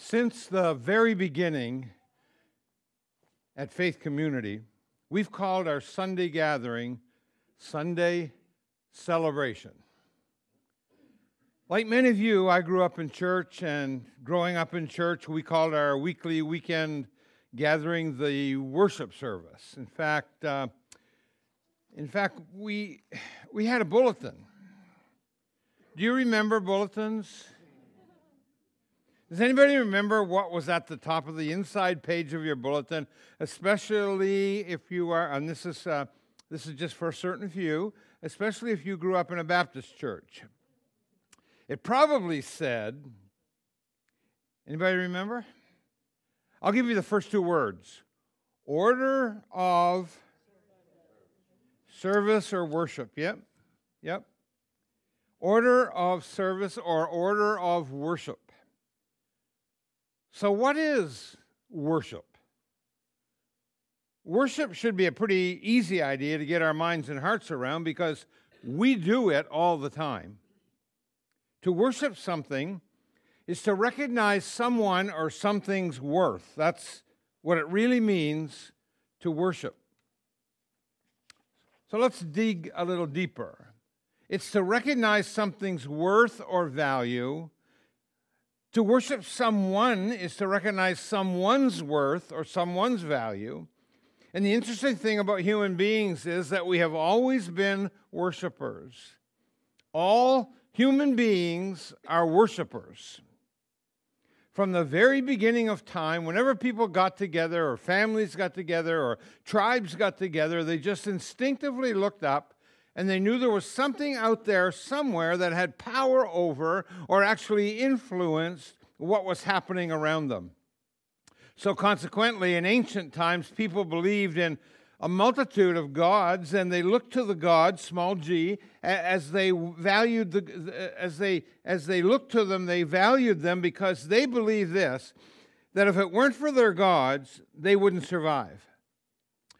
Since the very beginning at Faith Community, we've called our Sunday gathering Sunday Celebration. Like many of you, I grew up in church, and growing up in church, we called our weekly weekend gathering the worship service. In fact, uh, in fact, we we had a bulletin. Do you remember bulletins? Does anybody remember what was at the top of the inside page of your bulletin? Especially if you are, and this is, uh, this is just for a certain few, especially if you grew up in a Baptist church. It probably said, anybody remember? I'll give you the first two words order of service or worship. Yep, yep. Order of service or order of worship. So, what is worship? Worship should be a pretty easy idea to get our minds and hearts around because we do it all the time. To worship something is to recognize someone or something's worth. That's what it really means to worship. So let's dig a little deeper. It's to recognize something's worth or value to worship someone is to recognize someone's worth or someone's value. And the interesting thing about human beings is that we have always been worshipers. All human beings are worshipers. From the very beginning of time, whenever people got together, or families got together, or tribes got together, they just instinctively looked up and they knew there was something out there somewhere that had power over or actually influenced what was happening around them. So, consequently, in ancient times, people believed in a multitude of gods, and they looked to the gods, small g, as they valued the, as they as they looked to them, they valued them because they believed this: that if it weren't for their gods, they wouldn't survive.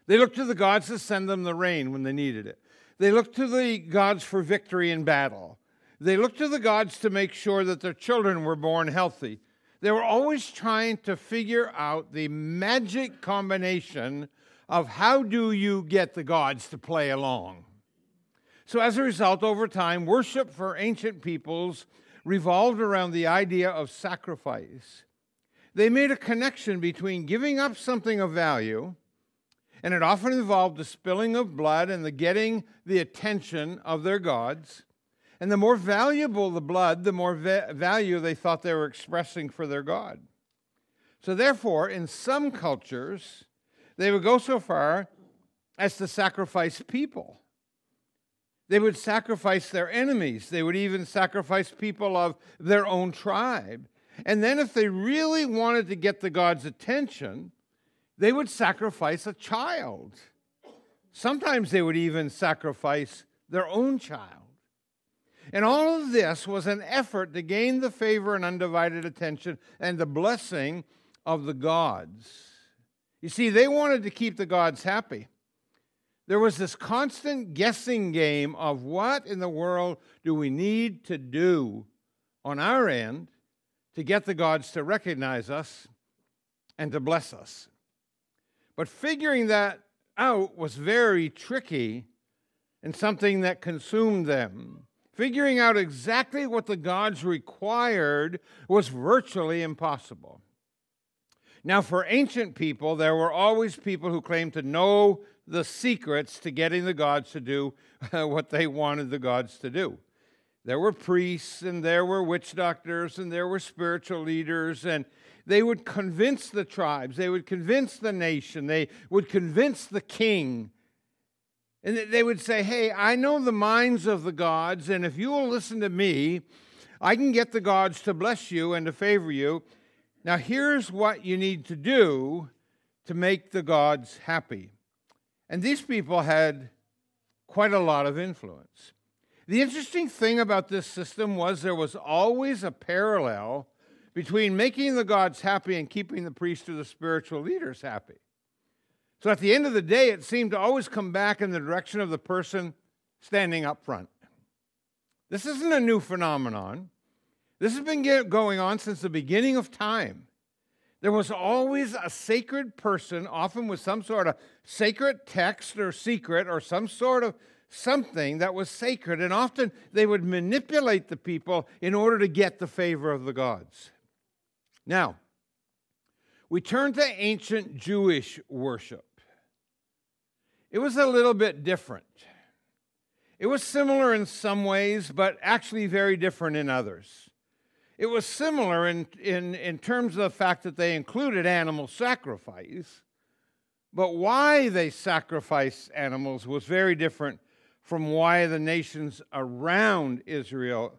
They looked to the gods to send them the rain when they needed it. They looked to the gods for victory in battle. They looked to the gods to make sure that their children were born healthy. They were always trying to figure out the magic combination of how do you get the gods to play along. So, as a result, over time, worship for ancient peoples revolved around the idea of sacrifice. They made a connection between giving up something of value and it often involved the spilling of blood and the getting the attention of their gods. And the more valuable the blood, the more va- value they thought they were expressing for their God. So, therefore, in some cultures, they would go so far as to sacrifice people. They would sacrifice their enemies. They would even sacrifice people of their own tribe. And then, if they really wanted to get the God's attention, they would sacrifice a child. Sometimes they would even sacrifice their own child. And all of this was an effort to gain the favor and undivided attention and the blessing of the gods. You see, they wanted to keep the gods happy. There was this constant guessing game of what in the world do we need to do on our end to get the gods to recognize us and to bless us. But figuring that out was very tricky and something that consumed them. Figuring out exactly what the gods required was virtually impossible. Now, for ancient people, there were always people who claimed to know the secrets to getting the gods to do what they wanted the gods to do. There were priests, and there were witch doctors, and there were spiritual leaders, and they would convince the tribes, they would convince the nation, they would convince the king. And they would say, Hey, I know the minds of the gods, and if you will listen to me, I can get the gods to bless you and to favor you. Now, here's what you need to do to make the gods happy. And these people had quite a lot of influence. The interesting thing about this system was there was always a parallel between making the gods happy and keeping the priests or the spiritual leaders happy. So at the end of the day, it seemed to always come back in the direction of the person standing up front. This isn't a new phenomenon. This has been going on since the beginning of time. There was always a sacred person, often with some sort of sacred text or secret or some sort of something that was sacred, and often they would manipulate the people in order to get the favor of the gods. Now, we turn to ancient Jewish worship. It was a little bit different. It was similar in some ways, but actually very different in others. It was similar in, in, in terms of the fact that they included animal sacrifice, but why they sacrificed animals was very different from why the nations around Israel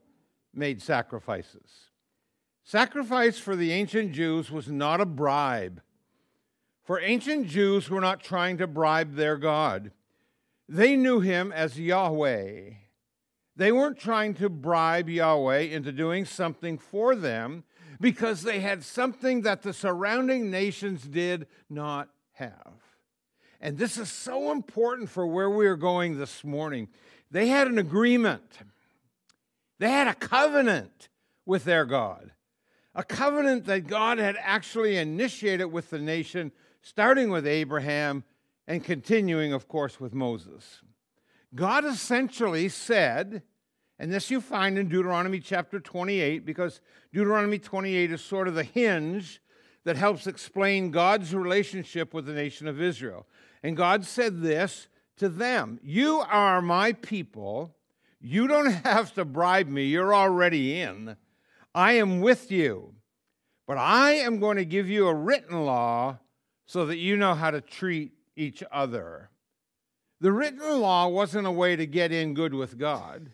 made sacrifices. Sacrifice for the ancient Jews was not a bribe. For ancient Jews were not trying to bribe their God. They knew him as Yahweh. They weren't trying to bribe Yahweh into doing something for them because they had something that the surrounding nations did not have. And this is so important for where we are going this morning. They had an agreement, they had a covenant with their God, a covenant that God had actually initiated with the nation, starting with Abraham and continuing, of course, with Moses. God essentially said, and this you find in Deuteronomy chapter 28, because Deuteronomy 28 is sort of the hinge that helps explain God's relationship with the nation of Israel. And God said this to them You are my people. You don't have to bribe me, you're already in. I am with you. But I am going to give you a written law so that you know how to treat each other. The written law wasn't a way to get in good with God.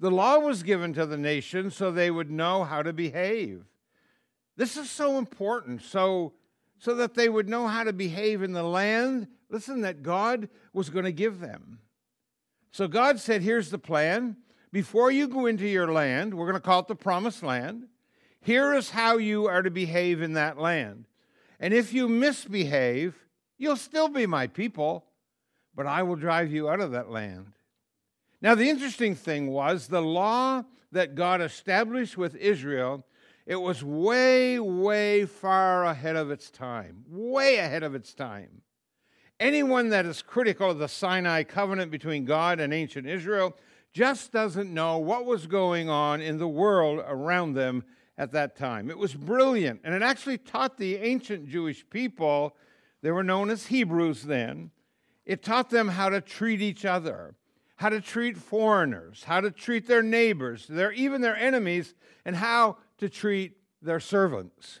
The law was given to the nation so they would know how to behave. This is so important, so, so that they would know how to behave in the land, listen, that God was going to give them. So God said, Here's the plan. Before you go into your land, we're going to call it the promised land. Here is how you are to behave in that land. And if you misbehave, You'll still be my people, but I will drive you out of that land. Now, the interesting thing was the law that God established with Israel, it was way, way far ahead of its time, way ahead of its time. Anyone that is critical of the Sinai covenant between God and ancient Israel just doesn't know what was going on in the world around them at that time. It was brilliant, and it actually taught the ancient Jewish people they were known as Hebrews then. It taught them how to treat each other, how to treat foreigners, how to treat their neighbors, their, even their enemies, and how to treat their servants.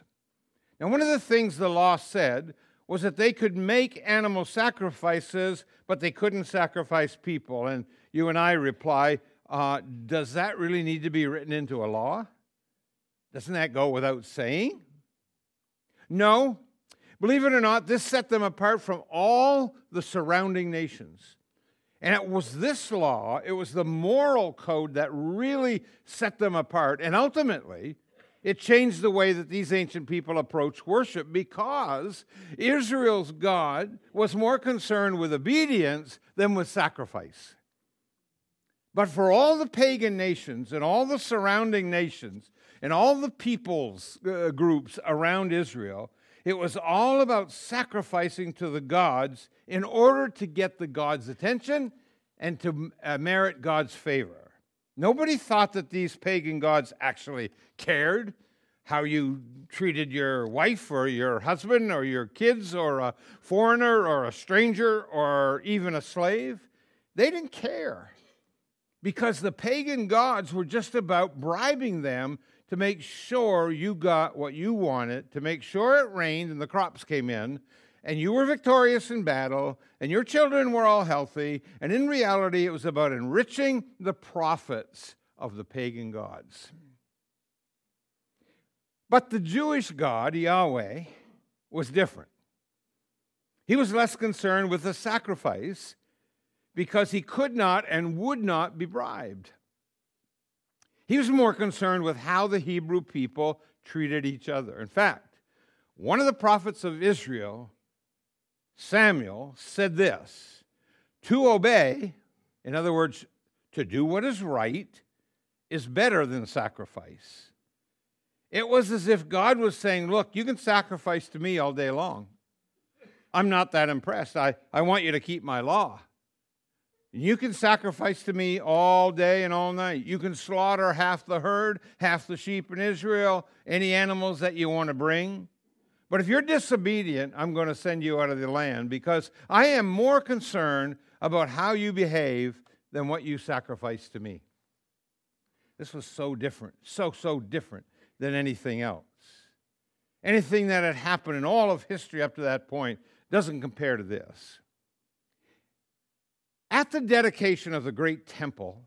Now, one of the things the law said was that they could make animal sacrifices, but they couldn't sacrifice people. And you and I reply, uh, Does that really need to be written into a law? Doesn't that go without saying? No, Believe it or not, this set them apart from all the surrounding nations. And it was this law, it was the moral code that really set them apart. And ultimately, it changed the way that these ancient people approached worship because Israel's God was more concerned with obedience than with sacrifice. But for all the pagan nations and all the surrounding nations and all the peoples uh, groups around Israel, it was all about sacrificing to the gods in order to get the gods' attention and to uh, merit God's favor. Nobody thought that these pagan gods actually cared how you treated your wife or your husband or your kids or a foreigner or a stranger or even a slave. They didn't care because the pagan gods were just about bribing them to make sure you got what you wanted, to make sure it rained and the crops came in, and you were victorious in battle, and your children were all healthy. And in reality, it was about enriching the profits of the pagan gods. But the Jewish God, Yahweh, was different. He was less concerned with the sacrifice because he could not and would not be bribed. He was more concerned with how the Hebrew people treated each other. In fact, one of the prophets of Israel, Samuel, said this To obey, in other words, to do what is right, is better than sacrifice. It was as if God was saying, Look, you can sacrifice to me all day long. I'm not that impressed. I, I want you to keep my law. You can sacrifice to me all day and all night. You can slaughter half the herd, half the sheep in Israel, any animals that you want to bring. But if you're disobedient, I'm going to send you out of the land because I am more concerned about how you behave than what you sacrifice to me. This was so different, so, so different than anything else. Anything that had happened in all of history up to that point doesn't compare to this. At the dedication of the great temple,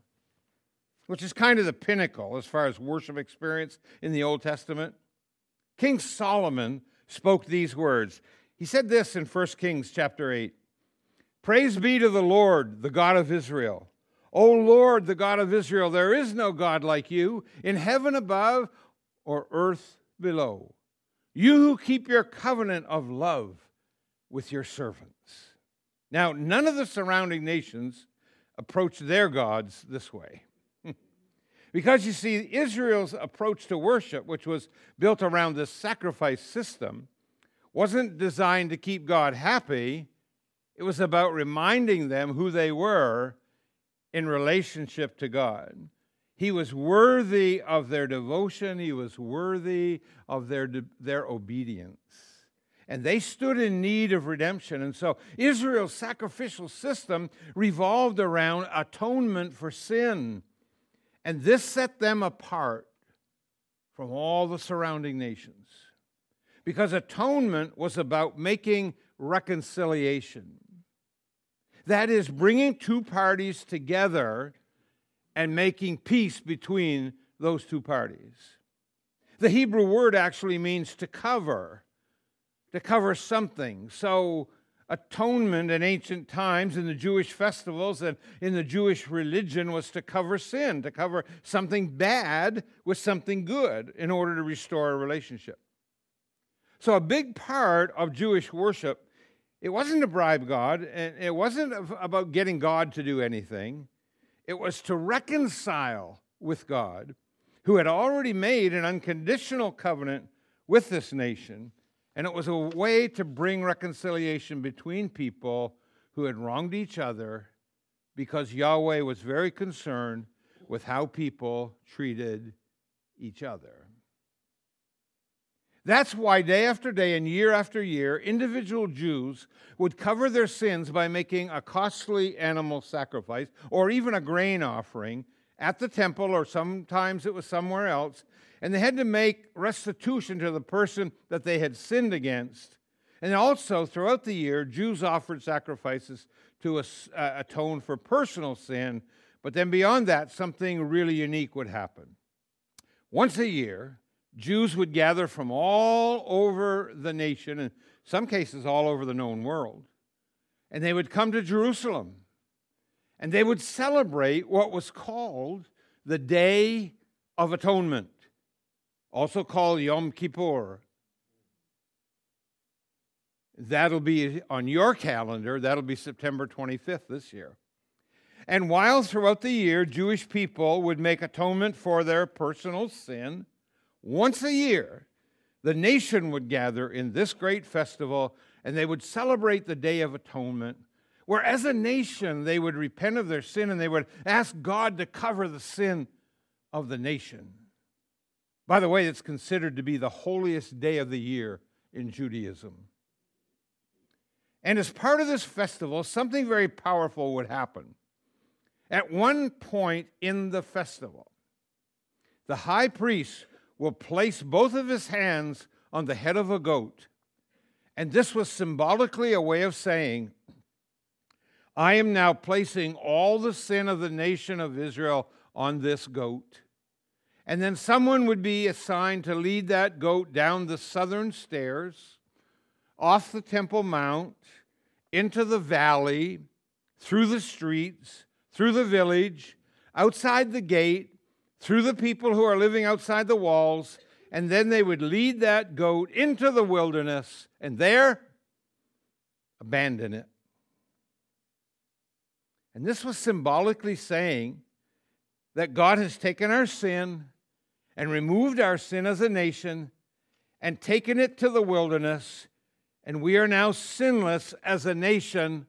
which is kind of the pinnacle as far as worship experience in the Old Testament, King Solomon spoke these words. He said this in 1 Kings chapter 8 Praise be to the Lord, the God of Israel. O Lord, the God of Israel, there is no God like you in heaven above or earth below. You who keep your covenant of love with your servants. Now, none of the surrounding nations approached their gods this way. because you see, Israel's approach to worship, which was built around this sacrifice system, wasn't designed to keep God happy. It was about reminding them who they were in relationship to God. He was worthy of their devotion, he was worthy of their, their obedience and they stood in need of redemption. And so Israel's sacrificial system revolved around atonement for sin. And this set them apart from all the surrounding nations. Because atonement was about making reconciliation. That is, bringing two parties together and making peace between those two parties. The Hebrew word actually means to cover to cover something. So, atonement in ancient times in the Jewish festivals and in the Jewish religion was to cover sin, to cover something bad with something good in order to restore a relationship. So, a big part of Jewish worship, it wasn't to bribe God, and it wasn't about getting God to do anything. It was to reconcile with God, who had already made an unconditional covenant with this nation and it was a way to bring reconciliation between people who had wronged each other because Yahweh was very concerned with how people treated each other. That's why day after day and year after year, individual Jews would cover their sins by making a costly animal sacrifice or even a grain offering at the temple, or sometimes it was somewhere else, and they had to make restitution to the person that they had sinned against. And also, throughout the year, Jews offered sacrifices to uh, atone for personal sin. But then, beyond that, something really unique would happen. Once a year, Jews would gather from all over the nation, in some cases, all over the known world, and they would come to Jerusalem. And they would celebrate what was called the Day of Atonement also called Yom Kippur. That'll be on your calendar, that'll be September 25th this year. And while throughout the year Jewish people would make atonement for their personal sin, once a year the nation would gather in this great festival and they would celebrate the Day of Atonement, where as a nation they would repent of their sin and they would ask God to cover the sin of the nation. By the way, it's considered to be the holiest day of the year in Judaism. And as part of this festival, something very powerful would happen. At one point in the festival, the high priest will place both of his hands on the head of a goat. And this was symbolically a way of saying, I am now placing all the sin of the nation of Israel on this goat. And then someone would be assigned to lead that goat down the southern stairs, off the Temple Mount, into the valley, through the streets, through the village, outside the gate, through the people who are living outside the walls, and then they would lead that goat into the wilderness and there abandon it. And this was symbolically saying that God has taken our sin and removed our sin as a nation and taken it to the wilderness, and we are now sinless as a nation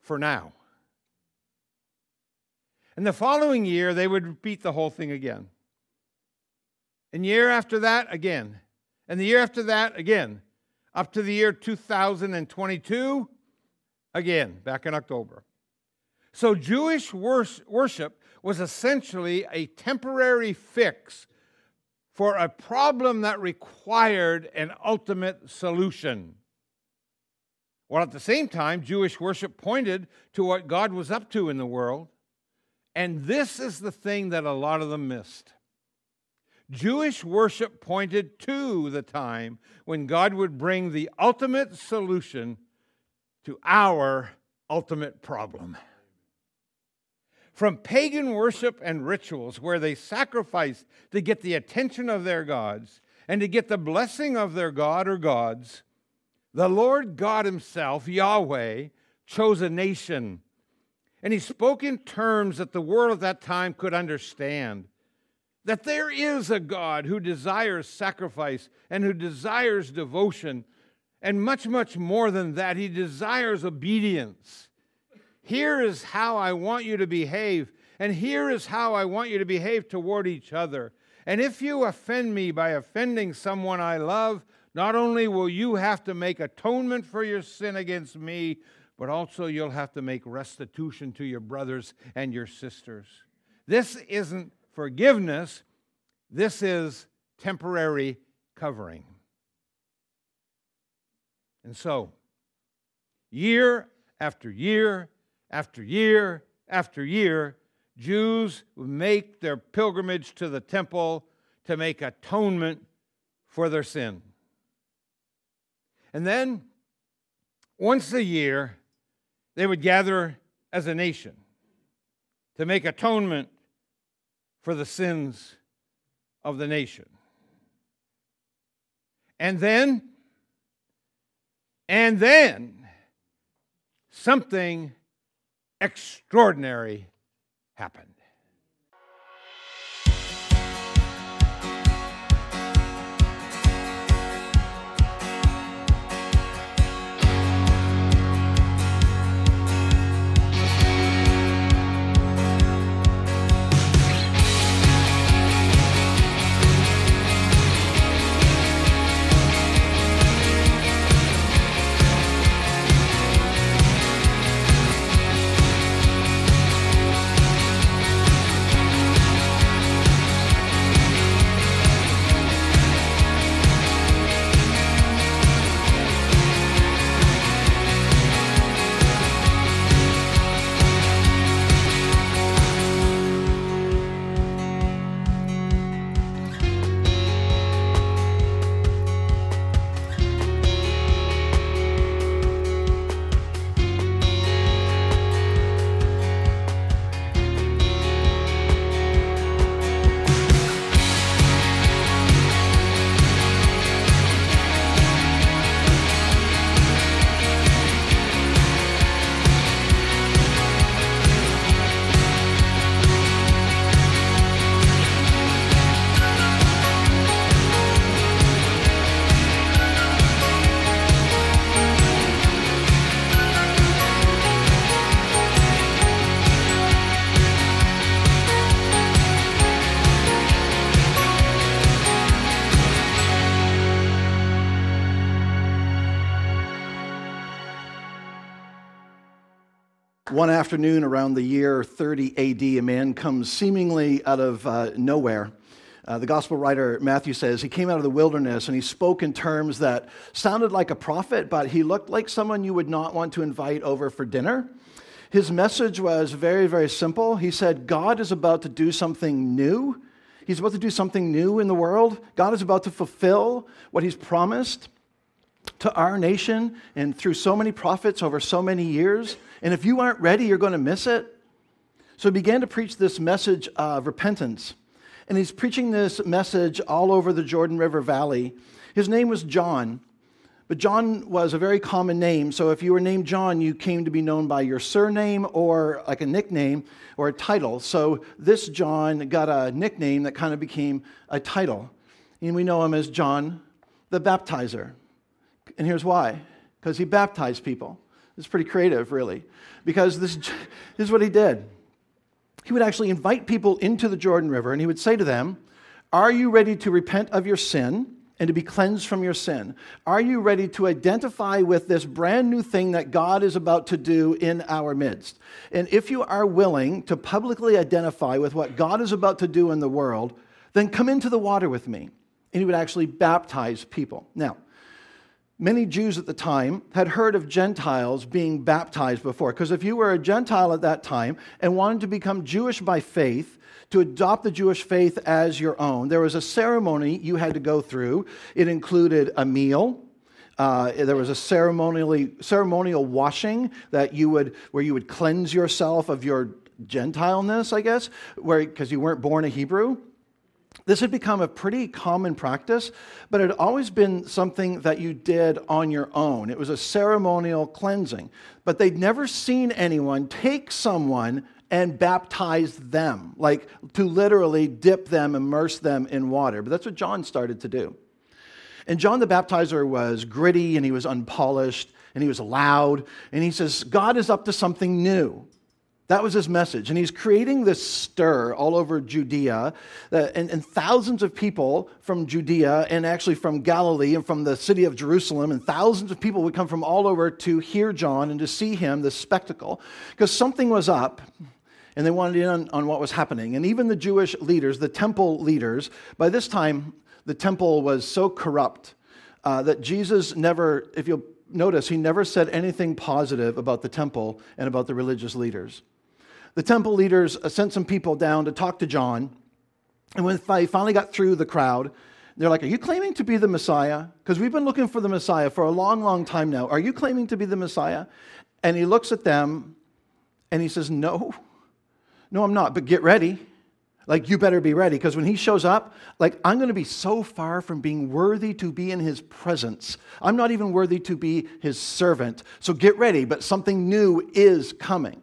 for now. And the following year, they would repeat the whole thing again. And year after that, again. And the year after that, again. Up to the year 2022, again, back in October. So Jewish worship was essentially a temporary fix for a problem that required an ultimate solution. While at the same time, Jewish worship pointed to what God was up to in the world. And this is the thing that a lot of them missed. Jewish worship pointed to the time when God would bring the ultimate solution to our ultimate problem. From pagan worship and rituals where they sacrificed to get the attention of their gods and to get the blessing of their god or gods, the Lord God Himself, Yahweh, chose a nation. And He spoke in terms that the world at that time could understand that there is a God who desires sacrifice and who desires devotion, and much, much more than that, He desires obedience. Here is how I want you to behave, and here is how I want you to behave toward each other. And if you offend me by offending someone I love, not only will you have to make atonement for your sin against me, but also you'll have to make restitution to your brothers and your sisters. This isn't forgiveness, this is temporary covering. And so, year after year after year after year, Jews would make their pilgrimage to the temple to make atonement for their sin. And then, once a year, they would gather as a nation to make atonement for the sins of the nation. And then, and then, something extraordinary happened. One afternoon around the year 30 AD, a man comes seemingly out of uh, nowhere. Uh, the gospel writer Matthew says he came out of the wilderness and he spoke in terms that sounded like a prophet, but he looked like someone you would not want to invite over for dinner. His message was very, very simple. He said, God is about to do something new. He's about to do something new in the world. God is about to fulfill what he's promised to our nation and through so many prophets over so many years. And if you aren't ready, you're going to miss it. So he began to preach this message of repentance. And he's preaching this message all over the Jordan River Valley. His name was John, But John was a very common name, so if you were named John, you came to be known by your surname or like a nickname or a title. So this John got a nickname that kind of became a title. And we know him as John the Baptizer. And here's why because he baptized people. It's pretty creative, really, because this, this is what he did. He would actually invite people into the Jordan River and he would say to them, Are you ready to repent of your sin? and to be cleansed from your sin? Are you ready to identify with this brand new thing that God is about to do in our midst? And if you are willing to publicly identify with what God is about to do in the world, then come into the water with me. And he would actually baptize people. Now, many Jews at the time had heard of Gentiles being baptized before. Because if you were a Gentile at that time and wanted to become Jewish by faith, to adopt the Jewish faith as your own, there was a ceremony you had to go through. It included a meal. Uh, there was a ceremonially, ceremonial washing that you would, where you would cleanse yourself of your Gentileness, I guess, because you weren't born a Hebrew. This had become a pretty common practice, but it had always been something that you did on your own. It was a ceremonial cleansing. But they'd never seen anyone take someone and baptize them, like to literally dip them, immerse them in water. But that's what John started to do. And John the Baptizer was gritty and he was unpolished and he was loud. And he says, God is up to something new. That was his message. And he's creating this stir all over Judea. Uh, and, and, thousands of people from Judea and actually from Galilee and from the city of Jerusalem, and thousands of people would come from all over to hear John and to see him, this spectacle. Because something was up and they wanted in on, on what was happening. And even the Jewish leaders, the temple leaders, by this time, the temple was so corrupt uh, that Jesus never, if you'll notice, he never said anything positive about the temple and about the religious leaders. The temple leaders uh, sent some people down to talk to John. And when they finally got through the crowd, they're like, Are you claiming to be the Messiah? Because we've been looking for the Messiah for a long, long time now. Are you claiming to be the Messiah? And he looks at them and he says, No. No, I'm not, but get ready. Like, you better be ready because when he shows up, like, I'm going to be so far from being worthy to be in his presence. I'm not even worthy to be his servant. So get ready, but something new is coming.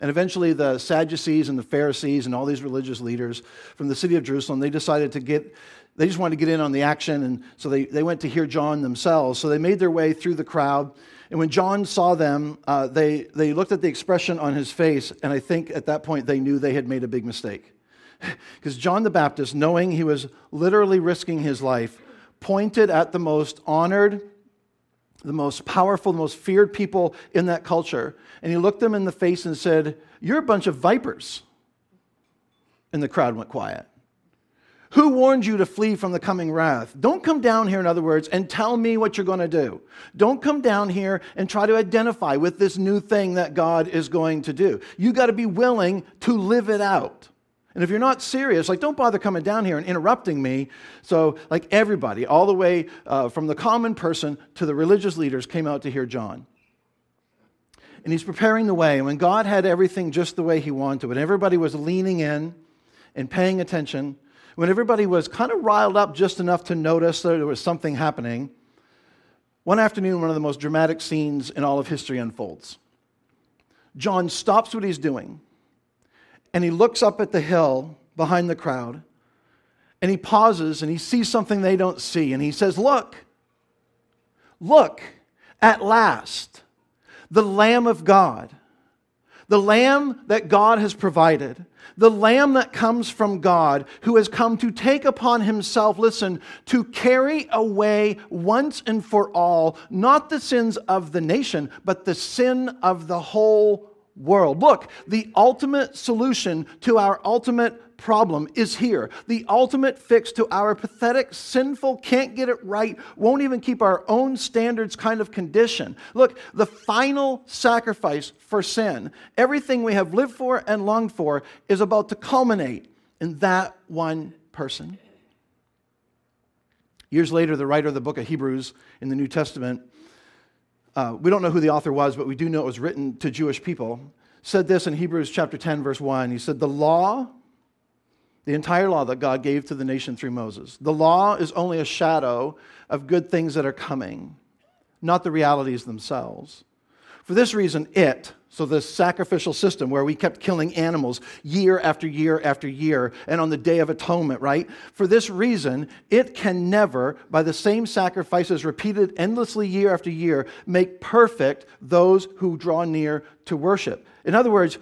And eventually, the Sadducees and the Pharisees and all these religious leaders from the city of Jerusalem, they decided to get, they just wanted to get in on the action. And so they, they went to hear John themselves. So they made their way through the crowd and when John saw them, uh, they, they looked at the expression on his face, and I think at that point they knew they had made a big mistake. Because John the Baptist, knowing he was literally risking his life, pointed at the most honored, the most powerful, the most feared people in that culture, and he looked them in the face and said, You're a bunch of vipers. And the crowd went quiet. Who warned you to flee from the coming wrath? Don't come down here, in other words, and tell me what you're going to do. Don't come down here and try to identify with this new thing that God is going to do. You got to be willing to live it out. And if you're not serious, like, don't bother coming down here and interrupting me. So, like, everybody, all the way uh, from the common person to the religious leaders, came out to hear John. And he's preparing the way. And when God had everything just the way he wanted, when everybody was leaning in and paying attention, when everybody was kind of riled up just enough to notice that there was something happening, one afternoon, one of the most dramatic scenes in all of history unfolds. John stops what he's doing and he looks up at the hill behind the crowd and he pauses and he sees something they don't see and he says, Look, look, at last, the Lamb of God, the Lamb that God has provided the Lamb that comes from God, who has come to take upon himself, listen, to carry away once and for all, not the sins of the nation, but the sin of the whole world. Look, the ultimate solution to our ultimate problem is here. The ultimate fix to our pathetic, sinful, can't get it right, won't even keep our own standards kind of condition. Look, the final sacrifice for sin, everything we have lived for and longed for, is about to culminate in that one person. Years later, the writer of the book of Hebrews in the New Testament, uh, we don't know who the author was, but we do know it was written to Jewish people, said this in Hebrews chapter 10, verse 1. He said, The law the entire law that God gave to the nation through Moses. The law is only a shadow of good things that are coming. not the realities themselves. For this reason, it, so, this sacrificial system where we kept killing animals year after year after year, and on the Day of Atonement, right? For this reason, it can never, by the same sacrifices repeated endlessly year after year, make perfect those who draw near to worship. In other words,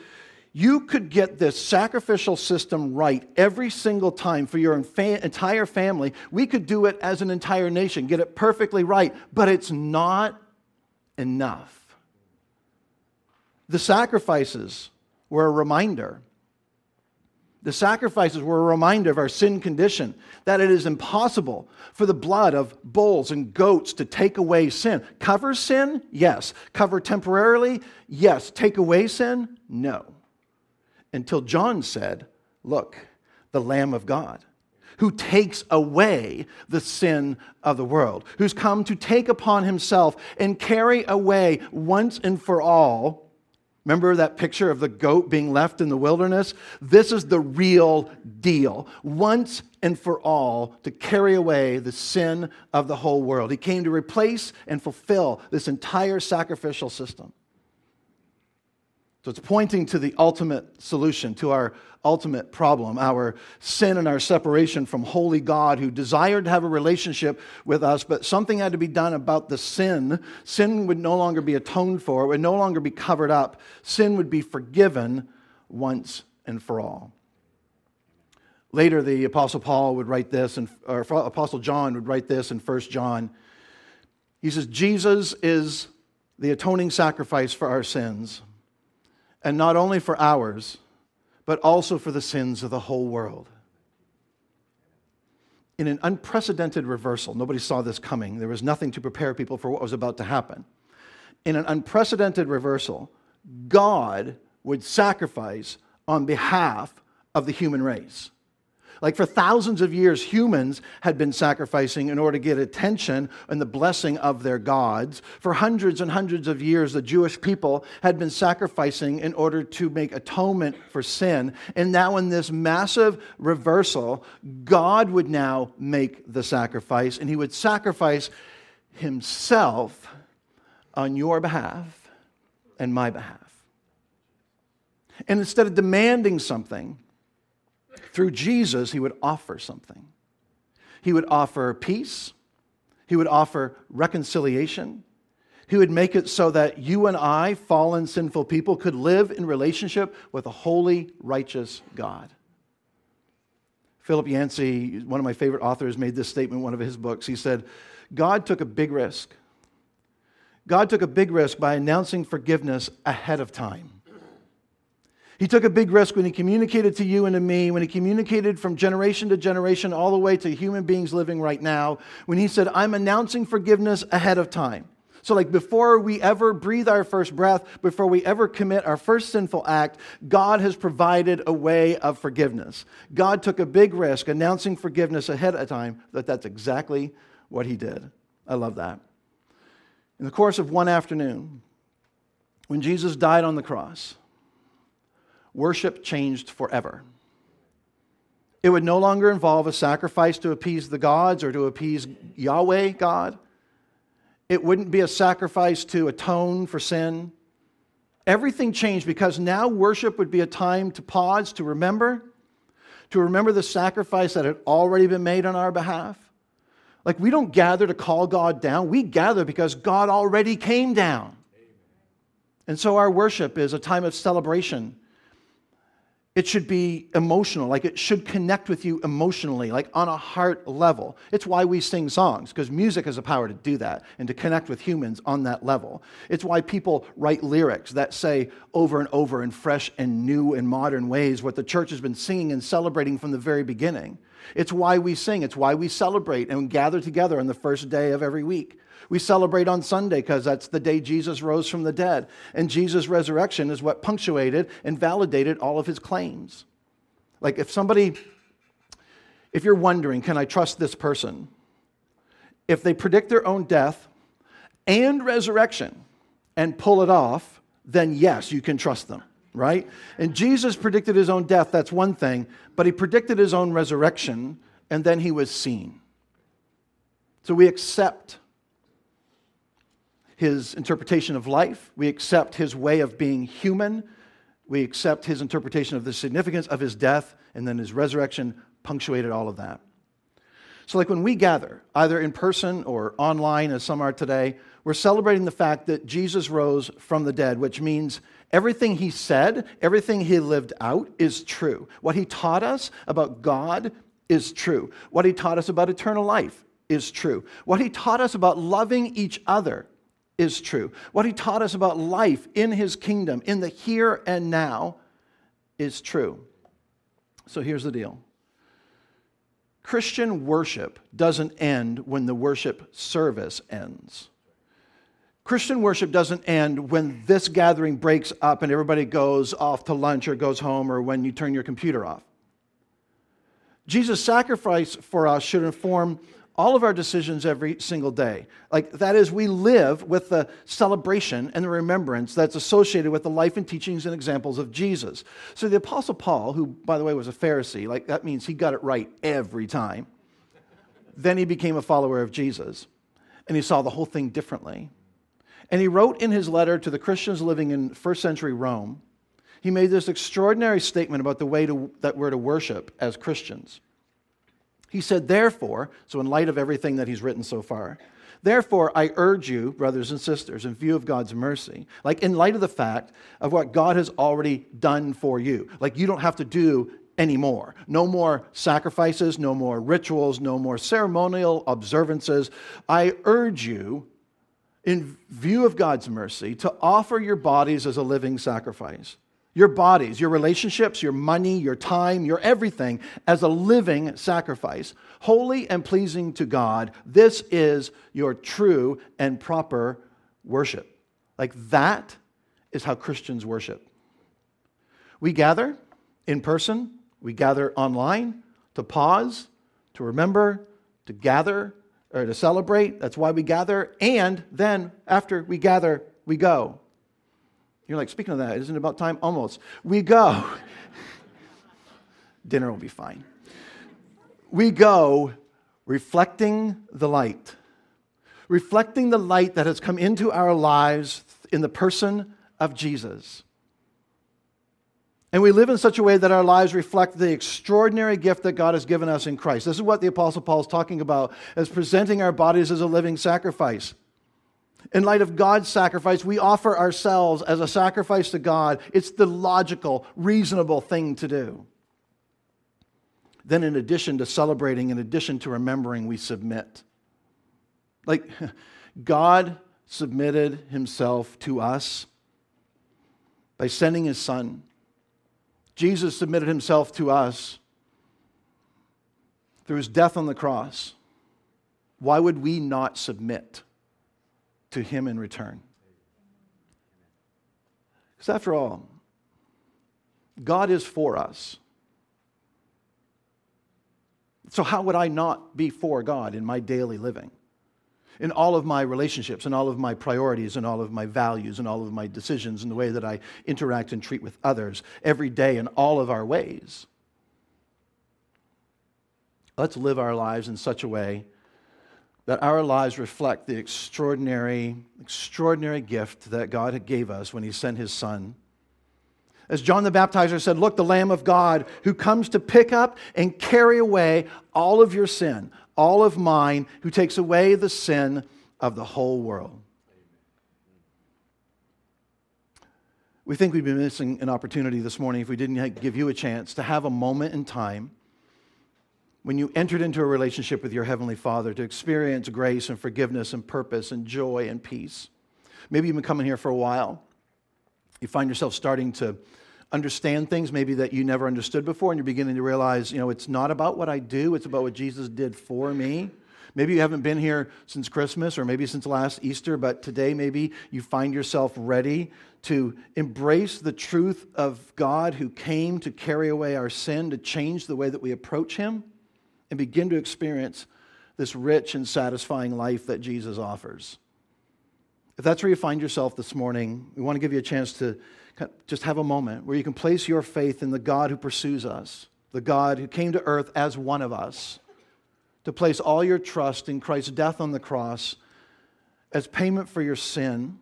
you could get this sacrificial system right every single time for your entire family. We could do it as an entire nation, get it perfectly right, but it's not enough. The sacrifices were a reminder. The sacrifices were a reminder of our sin condition, that it is impossible for the blood of bulls and goats to take away sin. Cover sin? Yes. Cover temporarily? Yes. Take away sin? No. Until John said, Look, the Lamb of God who takes away the sin of the world, who's come to take upon himself and carry away once and for all Remember that picture of the goat being left in the wilderness? This is the real deal, once and for all, to carry away the sin of the whole world. He came to replace and fulfill this entire sacrificial system. So it's pointing to the ultimate solution, to our ultimate problem, our sin and our separation from holy God who desired to have a relationship with us, but something had to be done about the sin. Sin would no longer be atoned for, it would no longer be covered up. Sin would be forgiven once and for all. Later, the Apostle Paul would write this, and, or Apostle John would write this in 1 John. He says, Jesus is the atoning sacrifice for our sins and not only for ours, but also for the sins of the whole world. In an unprecedented reversal, nobody saw this coming. There was nothing to prepare people for what was about to happen. In an unprecedented reversal, God would sacrifice on behalf of the human race. Like for thousands of years, humans had been sacrificing in order to get attention and the blessing of their gods. For hundreds and hundreds of years, the Jewish people had been sacrificing in order to make atonement for sin. And now, in this massive reversal, God would now make the sacrifice, and He would sacrifice Himself on your behalf and my behalf. And instead of demanding something, through Jesus, he would offer something. He would offer peace, he would offer reconciliation. He would make it so that you and I, fallen, sinful people, could live in relationship with a holy, righteous God. Philip Yancey, one of my favorite authors, made this statement in one of his books. He said, God took a big risk. God took a big risk by announcing forgiveness ahead of time. He took a big risk when he communicated to you and to me, when he communicated from generation to generation all the way to human beings living right now, when he said, I'm announcing forgiveness ahead of time. So, like before we ever breathe our first breath, before we ever commit our first sinful act, God has provided a way of forgiveness. God took a big risk announcing forgiveness ahead of time, that that's exactly what he did. I love that. In the course of one afternoon, when Jesus died on the cross, worship changed forever. It would no longer involve a sacrifice to appease the gods or to appease Yahweh God. It wouldn't be a sacrifice to atone for sin. Everything changed because now worship would be a time to pause, to remember, to remember the sacrifice that had already been made on our behalf. Like we don't gather to call God down, we gather because God already came down. And so our worship is a time of celebration it should be emotional, like it should connect with you emotionally, like on a heart level. It's why we sing songs, because music has the power to do that and to connect with humans on that level. It's why people write lyrics that say over and over in fresh and new and modern ways what the church has been singing and celebrating from the very beginning. It's why we sing, it's why we celebrate and gather together on the first day of every week. We celebrate on Sunday because that's the day Jesus rose from the dead. And Jesus' resurrection is what punctuated and validated all of his claims. Like if somebody, if you're wondering, can I trust this person? If they predict their own death and resurrection and pull it off, then yes, you can trust them, right? And Jesus predicted his own death, that's one thing, but he predicted his own resurrection and then he was seen. So we accept his interpretation of life, we accept his way of being human, we accept his interpretation of the significance of his death, and then his resurrection punctuated all of that. So, like when we gather, either in person or online, as some are today, we're celebrating the fact that Jesus rose from the dead, which means everything he said, everything he lived out is true. What he taught us about God is true. What he taught us about eternal life is true. What he taught us about loving each other is true. What he taught us about life in his kingdom, in the here and now, is true. So here's the deal Christian worship doesn't end when the worship service ends. Christian worship doesn't end when this gathering breaks up and everybody goes off to lunch or goes home or when you turn your computer off. Jesus' sacrifice for us should inform all of our decisions every single day. Like, that is, we live with the celebration and the remembrance that's associated with the life and teachings and examples of Jesus. So, the Apostle Paul, who, by the way, was a Pharisee, like, that means he got it right every time. then he became a follower of Jesus, and he saw the whole thing differently. And he wrote in his letter to the Christians living in first century Rome, he made this extraordinary statement about the way to, that we're to worship as Christians. He said, Therefore, so in light of everything that he's written so far, therefore I urge you, brothers and sisters, in view of God's mercy, like in light of the fact of what God has already done for you, like you don't have to do anymore. No more sacrifices, no more rituals, no more ceremonial observances. I urge you, in view of God's mercy, to offer your bodies as a living sacrifice your bodies, your relationships, your money, your time, your everything as a living sacrifice, holy and pleasing to God. This is your true and proper worship. Like that is how Christians worship. We gather in person, we gather online to pause, to remember, to gather, or to celebrate. That's why we gather. And then after we gather, we go. You're like, speaking of that, isn't it about time? Almost. We go. Dinner will be fine. We go reflecting the light, reflecting the light that has come into our lives in the person of Jesus. And we live in such a way that our lives reflect the extraordinary gift that God has given us in Christ. This is what the Apostle Paul is talking about as presenting our bodies as a living sacrifice in light of God's sacrifice, we offer ourselves as a sacrifice to God. It's the logical, reasonable thing to do. Then, in addition to celebrating, in addition to remembering, we submit. Like, God submitted himself to us by sending his son. Jesus submitted himself to us through his death on the cross. Why would we not submit? To Him in return. Because after all, God is for us. So, how would I not be for God in my daily living? In all of my relationships, in all of my priorities, in all of my values, in all of my decisions, in the way that I interact and treat with others every day in all of our ways. Let's live our lives in such a way that our lives reflect the extraordinary, extraordinary gift that God gave us when He sent His Son. As John the Baptizer said, Look, the Lamb of God who comes to pick up and carry away all of your sin, all of mine, who takes away the sin of the whole world. We think we'd be missing an opportunity this morning if we didn't give you a chance to have a moment in time when you entered into a relationship with your Heavenly Father to experience grace and forgiveness and purpose and joy and peace. Maybe you've been coming here for a while. You find yourself starting to understand things maybe that you never understood before, and you're beginning to realize, you know, it's not about what I do, it's about what Jesus did for me. Maybe you haven't been here since Christmas or maybe since last Easter, but today maybe you find yourself ready to embrace the truth of God who came to carry away our sin, to change the way that we approach Him and begin to experience this rich and satisfying life that Jesus offers. If that's where you find yourself this morning, we want to give you a chance to just have a moment where you can place your faith in the God who pursues us, the God who came to earth as one of us, to place all your trust in Christ's death on the cross as payment for your sin.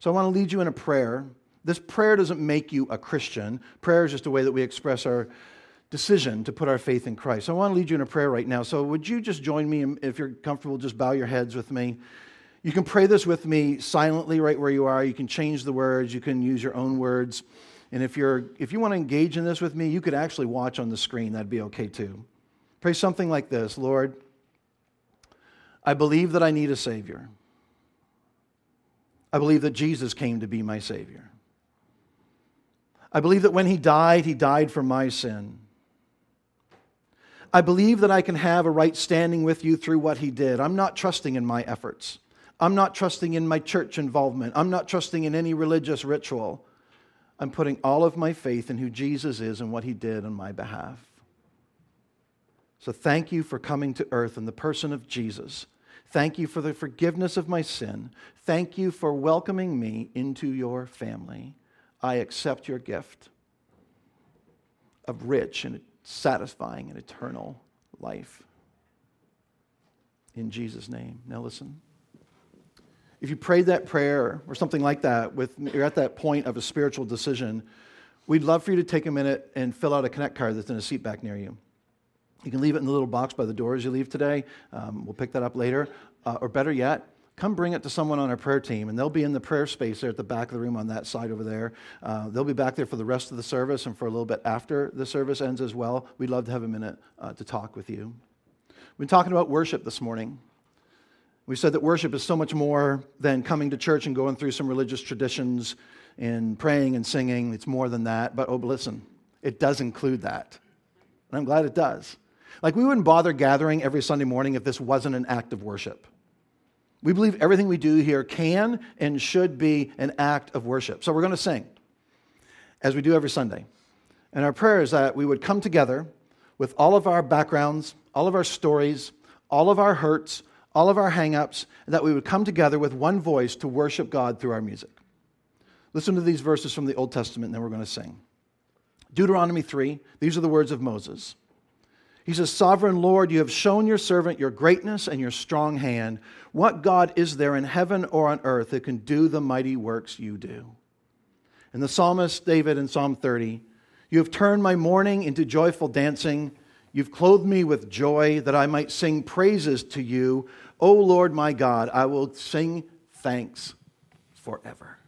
So I want to lead you in a prayer. This prayer doesn't make you a Christian. Prayer is just a way that we express our decision to put our faith in Christ. I want to lead you in a prayer right now. So would you just join me if you're comfortable, just bow your heads with me. You can pray this with me silently right where you are. You can change the words, you can use your own words. And if you're if you want to engage in this with me, you could actually watch on the screen. That'd be okay too. Pray something like this, Lord, I believe that I need a savior. I believe that Jesus came to be my savior. I believe that when he died, he died for my sin. I believe that I can have a right standing with you through what he did. I'm not trusting in my efforts. I'm not trusting in my church involvement. I'm not trusting in any religious ritual. I'm putting all of my faith in who Jesus is and what he did on my behalf. So thank you for coming to earth in the person of Jesus. Thank you for the forgiveness of my sin. Thank you for welcoming me into your family. I accept your gift of rich and satisfying and eternal life. In Jesus' name. Now listen. If you prayed that prayer or something like that, with, you're at that point of a spiritual decision, we'd love for you to take a minute and fill out a Connect card that's in a seat back near you. You can leave it in the little box by the door as you leave today. Um, we'll pick that up later. Uh, or better yet, come bring it to someone on our prayer team, and they'll be in the prayer space there at the back of the room on that side over there. Uh, they'll be back there for the rest of the service and for a little bit after the service ends as well. We'd love to have a minute uh, to talk with you. We've been talking about worship this morning. We said that worship is so much more than coming to church and going through some religious traditions and praying and singing. It's more than that. But oh, listen, it does include that. And I'm glad it does. Like, we wouldn't bother gathering every Sunday morning if this wasn't an act of worship. We believe everything we do here can and should be an act of worship. So we're going to sing, as we do every Sunday. And our prayer is that we would come together with all of our backgrounds, all of our stories, all of our hurts, all of our hangups, and that we would come together with one voice to worship God through our music. Listen to these verses from the Old Testament, and then we're going to sing. Deuteronomy 3, these are the words of Moses. He says, Sovereign Lord, you have shown your servant your greatness and your strong hand. What God is there in heaven or on earth that can do the mighty works you do? And the psalmist David in Psalm 30, You have turned my mourning into joyful dancing. You've clothed me with joy that I might sing praises to you. O Lord my God, I will sing thanks forever.